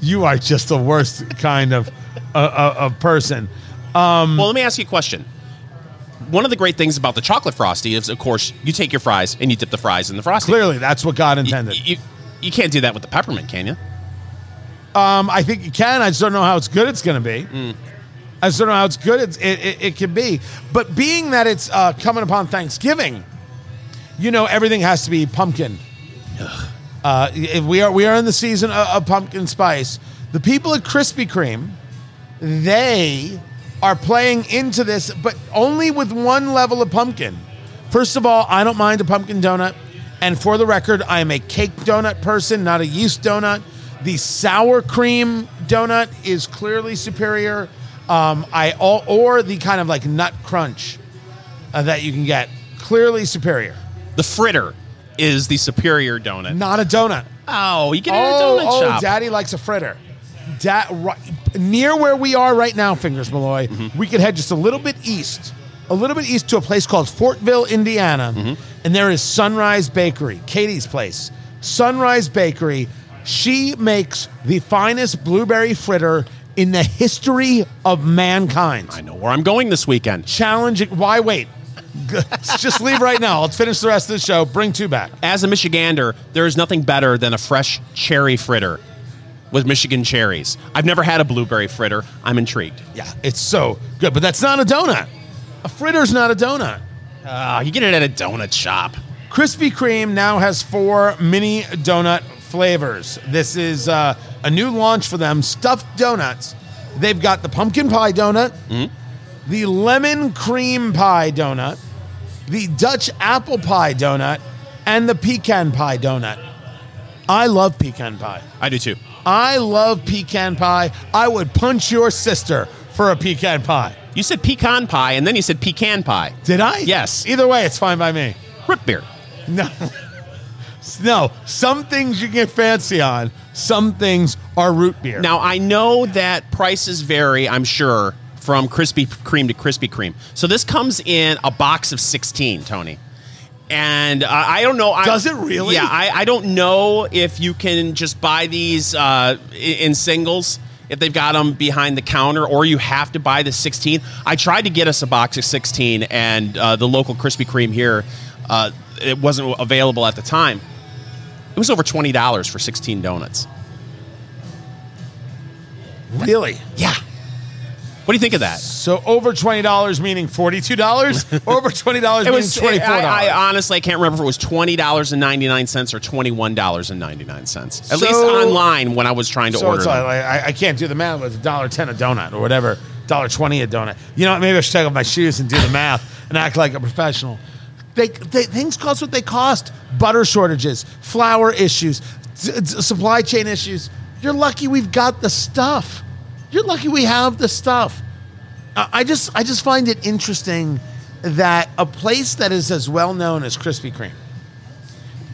You're- just the worst kind of uh, uh, of person. well, let me ask you a question. One of the great things about the chocolate frosty is, of course, you take your fries and you dip the fries in the frosty. Clearly, that's what God intended. you, you can't do that with the peppermint, can you? Um, I think you can. I just don't know how it's good it's going to be. I just don't know how it's good it's, it, it, it can be. But being that it's uh, coming upon Thanksgiving, you know everything has to be pumpkin. Uh, if we are we are in the season of, of pumpkin spice. The people at Krispy Kreme, they are playing into this, but only with one level of pumpkin. First of all, I don't mind a pumpkin donut, and for the record, I am a cake donut person, not a yeast donut. The sour cream donut is clearly superior. Um, I all, or the kind of like nut crunch uh, that you can get, clearly superior. The fritter is the superior donut. Not a donut. Oh, you get it at a Oh, donut oh, shop. Daddy likes a fritter. Da- right, near where we are right now, Fingers Malloy, Mm-hmm. we could head just a little bit east, a little bit east to a place called Fortville, Indiana, Mm-hmm. and there is Sunrise Bakery, Katie's place. Sunrise Bakery. She makes the finest blueberry fritter in the history of mankind. I know where I'm going this weekend. Challenging. Why wait? just leave right now. Let's finish the rest of the show. Bring two back. As a Michigander, there is nothing better than a fresh cherry fritter with Michigan cherries. I've never had a blueberry fritter. I'm intrigued. Yeah, it's so good, but that's not a donut. A fritter's not a donut. Ah, you get it at a donut shop. Krispy Kreme now has four mini donut flavors. This is uh, a new launch for them stuffed donuts. They've got the pumpkin pie donut, the lemon cream pie donut, the Dutch apple pie donut, and the pecan pie donut. I love pecan pie. I do too. I love pecan pie. I would punch your sister for a pecan pie. You said pecan pie and then you said pecan pie. Did I? Yes. Either way, it's fine by me. Root beer. No. No, some things you get fancy on, some things are root beer. Now, I know that prices vary, I'm sure, from Krispy Kreme to Krispy Kreme. So this comes in a box of 16, Tony. And uh, I don't know. I, Does it really? Yeah, I, I don't know if you can just buy these uh, in singles, if they've got them behind the counter, or you have to buy the 16. I tried to get us a box of 16, and uh, the local Krispy Kreme here, uh, it wasn't available at the time. It was over $20 for 16 donuts. really? Yeah. What do you think of that? So over twenty dollars meaning forty two dollars? over twenty dollars meaning twenty four I, dollars. I honestly I can't remember if it was twenty dollars and ninety nine cents or twenty one dollars and ninety nine cents. At least online when I was trying to so order it's them. like, I, I can't do the math, it's a dollar ten a donut or whatever, dollar twenty a donut. You know what? Maybe I should take off my shoes and do the math and act like a professional. They, they things cost what they cost. Butter shortages, flour issues, s- s- supply chain issues. You're lucky we've got the stuff. You're lucky we have the stuff. I I just I just find it interesting that a place that is as well known as Krispy Kreme,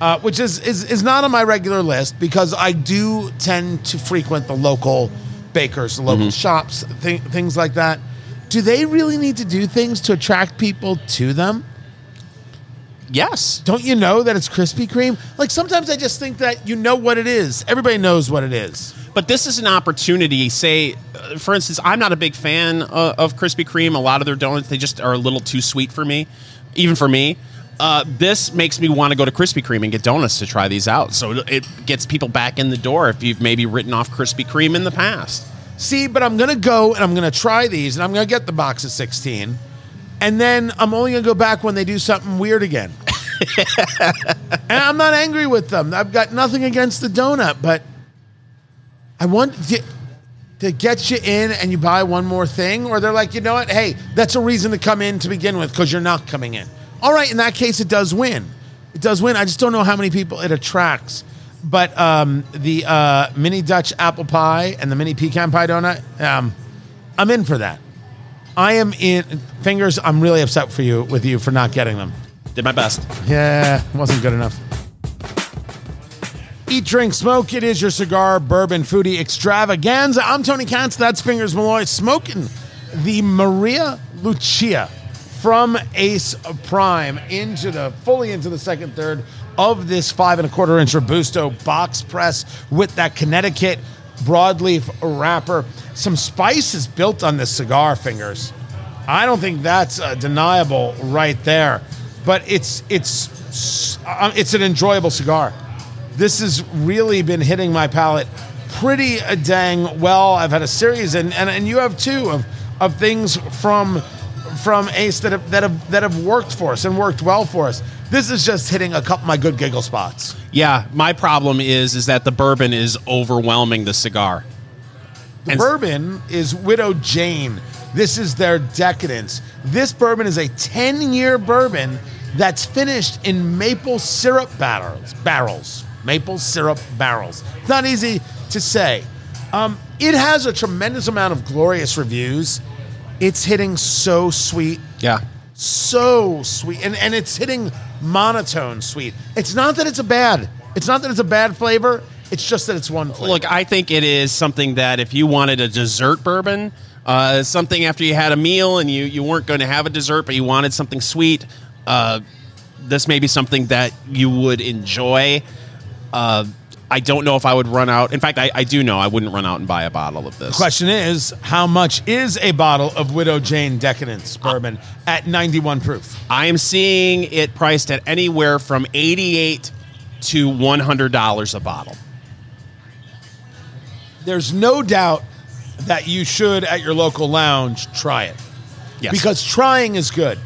uh, which is, is is not on my regular list because I do tend to frequent the local bakers, the local shops, th- things like that. Do they really need to do things to attract people to them? yes. Don't you know that it's Krispy Kreme? Like sometimes I just think that you know what it is. Everybody knows what it is. But this is an opportunity. Say, uh, for instance, I'm not a big fan uh, of Krispy Kreme. A lot of their donuts, they just are a little too sweet for me, even for me. Uh, this makes me want to go to Krispy Kreme and get donuts to try these out. So it gets people back in the door if you've maybe written off Krispy Kreme in the past. See, but I'm gonna go and I'm gonna try these and I'm gonna get the box of 16. And then I'm only gonna go back when they do something weird again. and I'm not angry with them. I've got nothing against the donut, but I want to, to get you in and you buy one more thing, or they're like, you know what? Hey, that's a reason to come in to begin with because you're not coming in. All right, in that case, it does win. It does win. I just don't know how many people it attracts. But um, the uh, mini Dutch apple pie and the mini pecan pie donut, um, I'm in for that. I am in. Fingers, I'm really upset for you with you for not getting them. Did my best. Yeah, wasn't good enough. Eat, drink, smoke. It is your cigar, bourbon, foodie extravaganza. I'm Tony Katz. That's Fingers Malloy smoking the Maria Lucia from Ace Prime into the fully into the second third of this five and a quarter inch Robusto box press with that Connecticut broadleaf wrapper. Some spice is built on this cigar, Fingers. I don't think that's uh, deniable right there. But it's it's uh, it's an enjoyable cigar. This has really been hitting my palate pretty dang well. I've had a series, and, and, and you have too, of, of things from from Ace that have, that have that have worked for us and worked well for us. This is just hitting a couple of my good giggle spots. Yeah, my problem is is that the bourbon is overwhelming the cigar. The And- bourbon is Widow Jane. This is their decadence. This bourbon is a 10 year bourbon that's finished in maple syrup barrels. Barrels. Maple syrup barrels. It's not easy to say. Um, it has a tremendous amount of glorious reviews. It's hitting so sweet Yeah. so sweet and, and it's hitting monotone sweet it's not that it's a bad it's not that it's a bad flavor it's just that it's one flavor Look, I think it is something that if you wanted a dessert bourbon, uh, something after you had a meal and you, you weren't going to have a dessert, but you wanted something sweet, uh, this may be something that you would enjoy. Uh, I don't know if I would run out. In fact, I, I do know I wouldn't run out and buy a bottle of this. question is how much is a bottle of widow jane decadence bourbon at 91 proof I am seeing it priced at anywhere from 88 to $100 a bottle. there's no doubt that you should at your local lounge try it Yes. because trying is good.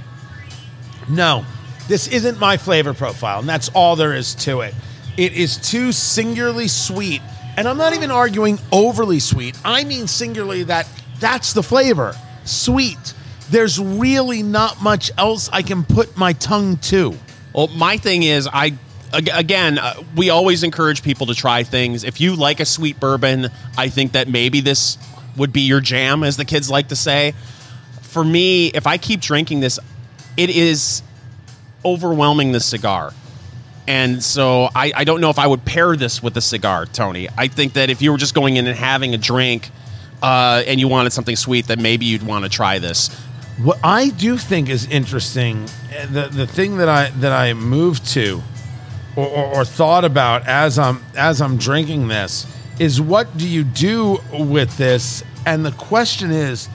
No, this isn't my flavor profile, and that's all there is to it. It is too singularly sweet, and I'm not even arguing overly sweet. I mean singularly that that's the flavor, sweet. There's really not much else I can put my tongue to. Well, my thing is, I again, uh, we always encourage people to try things. If you like a sweet bourbon, I think that maybe this would be your jam, as the kids like to say. For me, if I keep drinking this, it is overwhelming the cigar. And so I, I don't know if I would pair this with a cigar, Tony. I think that if you were just going in and having a drink uh, and you wanted something sweet, that maybe you'd want to try this. What I do think is interesting, eh, the the thing that I that I moved to, or, or, or thought about as I'm as I'm drinking this, is what do you do with this? And the question is,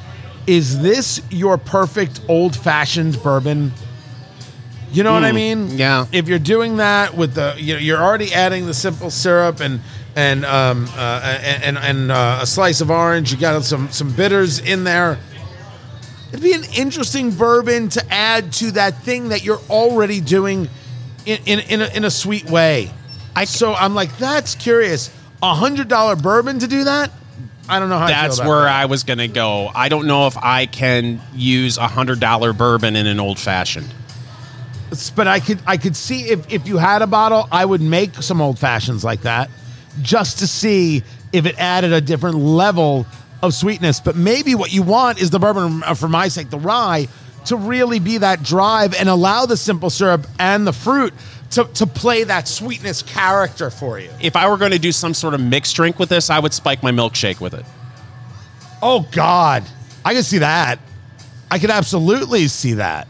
is this your perfect old fashioned bourbon? You know what I mean? yeah. If you're doing that with the, you know, you're already adding the simple syrup and and um, uh, and and uh, a slice of orange. You got some some bitters in there. It'd be an interesting bourbon to add to that thing that you're already doing in in in a, in a sweet way. I so I'm like that's curious. A hundred dollar bourbon to do that? I don't know how. I That's about where that. I was going to go. I don't know if I can use a hundred dollar bourbon in an old fashioned. But I could I could see if if you had a bottle, I would make some old fashions like that, just to see if it added a different level of sweetness. But maybe what you want is the bourbon, uh, for my sake, the rye, to really be that drive and allow the simple syrup and the fruit to to play that sweetness character for you. If I were going to do some sort of mixed drink with this, I would spike my milkshake with it. Oh God, I can see that. I could absolutely see that.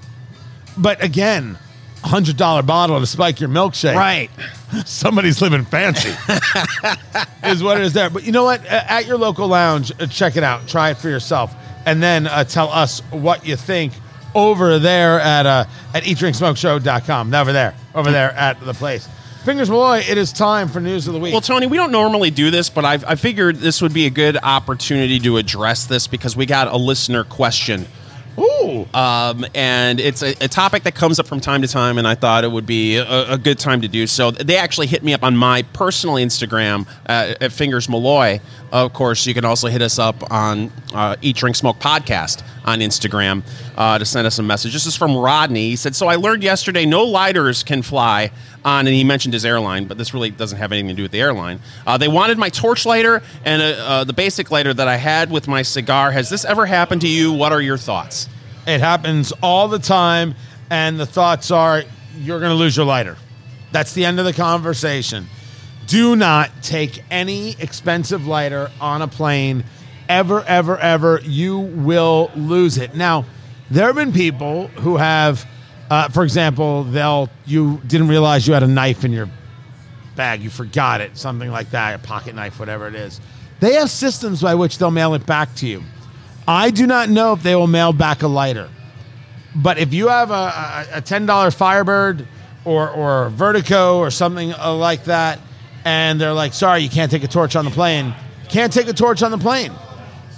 But again, hundred dollar bottle to spike your milkshake. Right. somebody's living fancy. Is what it is there. But you know what? At your local lounge uh, check it out. Try it for yourself. And then uh, tell us what you think over there at uh, at eatdrinksmokeshow.com over there. Over there at the place. Fingers malloy it is time for news of the week. Well, Tony, we don't normally do this, but I've, I figured this would be a good opportunity to address this because we got a listener question. Ooh. Um, and it's a, a topic that comes up from time to time, and I thought it would be a, a good time to do so. They actually hit me up on my personal Instagram uh, at Fingers Malloy. Of course, you can also hit us up on uh, Eat Drink Smoke podcast on Instagram uh, to send us a message. This is from Rodney. He said, "So I learned yesterday no lighters can fly on," and he mentioned his airline, but this really doesn't have anything to do with the airline. Uh, they wanted my torch lighter and uh, uh, the basic lighter that I had with my cigar. Has this ever happened to you? What are your thoughts? It happens all the time, and the thoughts are you're going to lose your lighter. That's the end of the conversation. Do not take any expensive lighter on a plane ever, ever, ever. You will lose it. Now, there have been people who have, uh, for example, they'll you didn't realize you had a knife in your bag, you forgot it, something like that, a pocket knife, whatever it is. They have systems by which they'll mail it back to you. I do not know if they will mail back a lighter, but if you have a, a, a ten dollar Firebird or or Vertigo or something like that, and they're like, "Sorry, you can't take a torch on the plane," can't take a torch on the plane.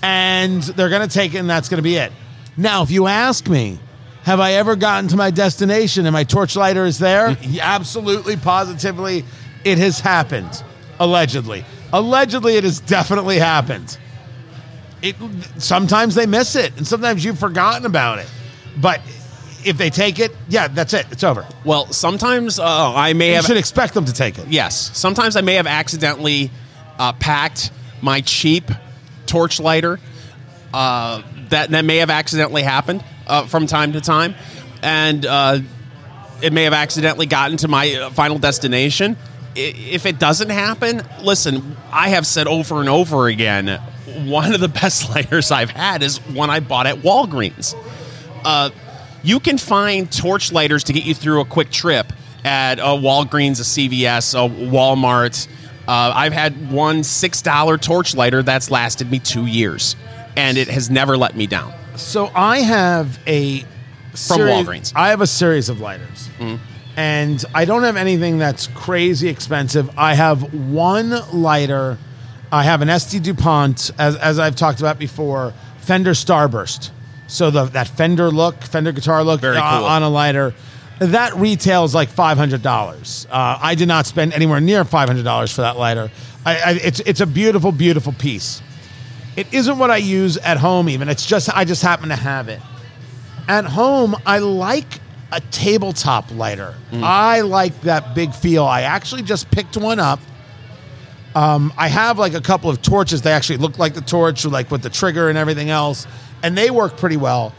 And they're going to take it, and that's going to be it. Now, if you ask me, have I ever gotten to my destination and my torch lighter is there? Absolutely, positively, it has happened. Allegedly. Allegedly, it has definitely happened. It, sometimes they miss it, and sometimes you've forgotten about it. But if they take it, yeah, that's it. It's over. Well, sometimes uh, I may You have should expect them to take it. Yes. Sometimes I may have accidentally uh, packed my cheap torch lighter. Uh, that that may have accidentally happened uh, from time to time, and uh, it may have accidentally gotten to my uh, final destination. I- If it doesn't happen, listen. I have said over and over again, one of the best lighters I've had is one I bought at Walgreens uh, you can find torch lighters to get you through a quick trip at a Walgreens, a CVS, a Walmart. Uh, I've had one six dollar torch lighter that's lasted me two years, and it has never let me down. So I have a From Walgreens. I have a series of lighters, and I don't have anything that's crazy expensive. I have one lighter. I have an S.T. Dupont, as as I've talked about before, Fender Starburst. So the that Fender look, Fender guitar look, uh, cool. on a lighter. That retails like five hundred dollars. Uh, I did not spend anywhere near five hundred dollars for that lighter. I, I, it's it's a beautiful, beautiful piece. It isn't what I use at home even. It's just I just happen to have it. At home, I like a tabletop lighter. I like that big feel. I actually just picked one up. Um, I have like a couple of torches. They actually look like the torch, like with the trigger and everything else, and they work pretty well.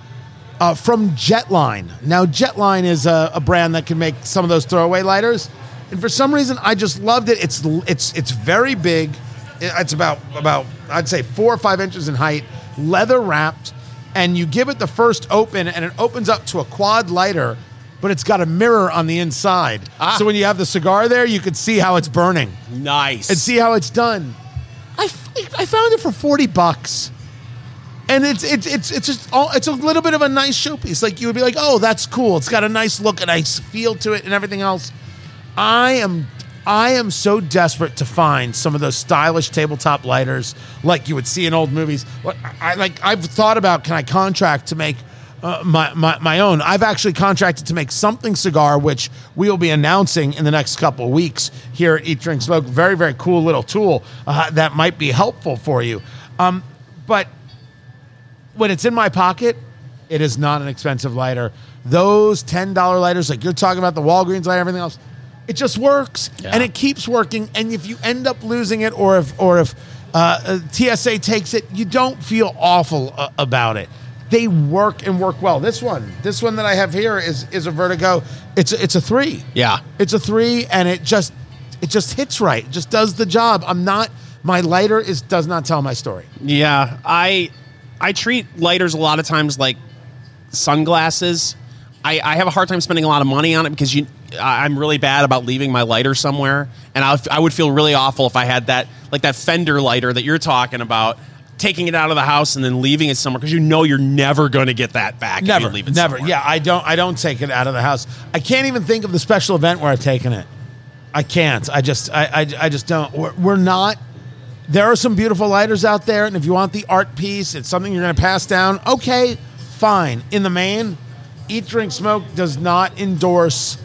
Uh, from Jetline. Now, Jetline is a, a brand that can make some of those throwaway lighters, and for some reason, I just loved it. It's it's it's very big. It's about about I'd say four or five inches in height, leather wrapped, and you give it the first open, and it opens up to a quad lighter, but it's got a mirror on the inside. Ah. So when you have the cigar there, you can see how it's burning Nice. and see how it's done. I, f- I found it for forty bucks, and it's it's it's it's just all, it's a little bit of a nice showpiece. Like you would be like, oh, that's cool. It's got a nice look, a nice feel to it, and everything else. I am I am so desperate to find some of those stylish tabletop lighters like you would see in old movies. I like I've thought about can I contract to make uh, my, my my own. I've actually contracted to make something cigar, which we will be announcing in the next couple weeks here at Eat Drink Smoke. Very very cool little tool uh, that might be helpful for you. Um, but when it's in my pocket, it is not an expensive lighter. Those ten dollar lighters, like you're talking about the Walgreens light, everything else, it just works Yeah. and it keeps working. And if you end up losing it, or if or if uh, uh, TSA takes it, you don't feel awful uh, about it. They work and work well. This one, this one that I have here is is a Vertigo. It's a, it's a three. Yeah. it's a three, and it just it just hits right. It just does the job. I'm not. My lighter is does not tell my story. Yeah, I I treat lighters a lot of times like sunglasses. I, I have a hard time spending a lot of money on it because you I- I'm really bad about leaving my lighter somewhere, and I, I would feel really awful if I had that like that Fender lighter that you're talking about, taking it out of the house and then leaving it somewhere because you know you're never going to get that back. if you Never, leave it never. somewhere. Yeah, I don't. I don't take it out of the house. I can't even think of the special event where I've taken it. I can't. I just. I. I, I just don't. We're, we're not. There are some beautiful lighters out there, and if you want the art piece, it's something you're going to pass down. Okay, fine. In the main, Eat, Drink, Smoke does not endorse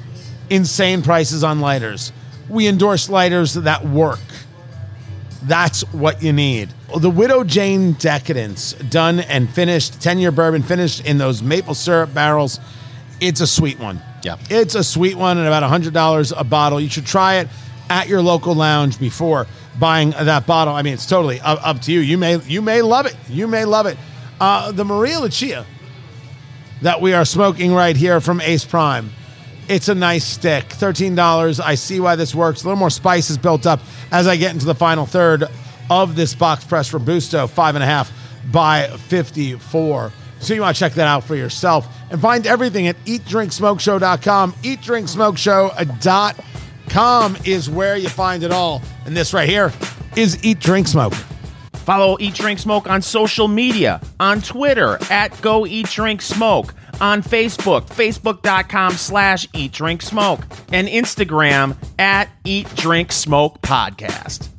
insane prices on lighters. We endorse lighters that work. That's what you need. The Widow Jane Decadence, done and finished, 10 year bourbon finished in those maple syrup barrels. It's a sweet one. Yeah. It's a sweet one and about $100 a bottle. You should try it at your local lounge before buying that bottle. I mean, it's totally up, up to you. You may you may love it. You may love it. Uh, the Maria Lucia that we are smoking right here from Ace Prime. It's a nice stick. $13. I see why this works. A little more spice is built up as I get into the final third of this box press Robusto, five and a half by 54. So you want to check that out for yourself and find everything at eatdrinksmokeshow.com. Eatdrinksmokeshow.com is where you find it all. And this right here is Eat Drink Smoke. Follow Eat Drink Smoke on social media, on Twitter at Go Eat Drink Smoke, on Facebook, facebook.com slash Eat Drink Smoke, and Instagram at Eat Drink Smoke Podcast.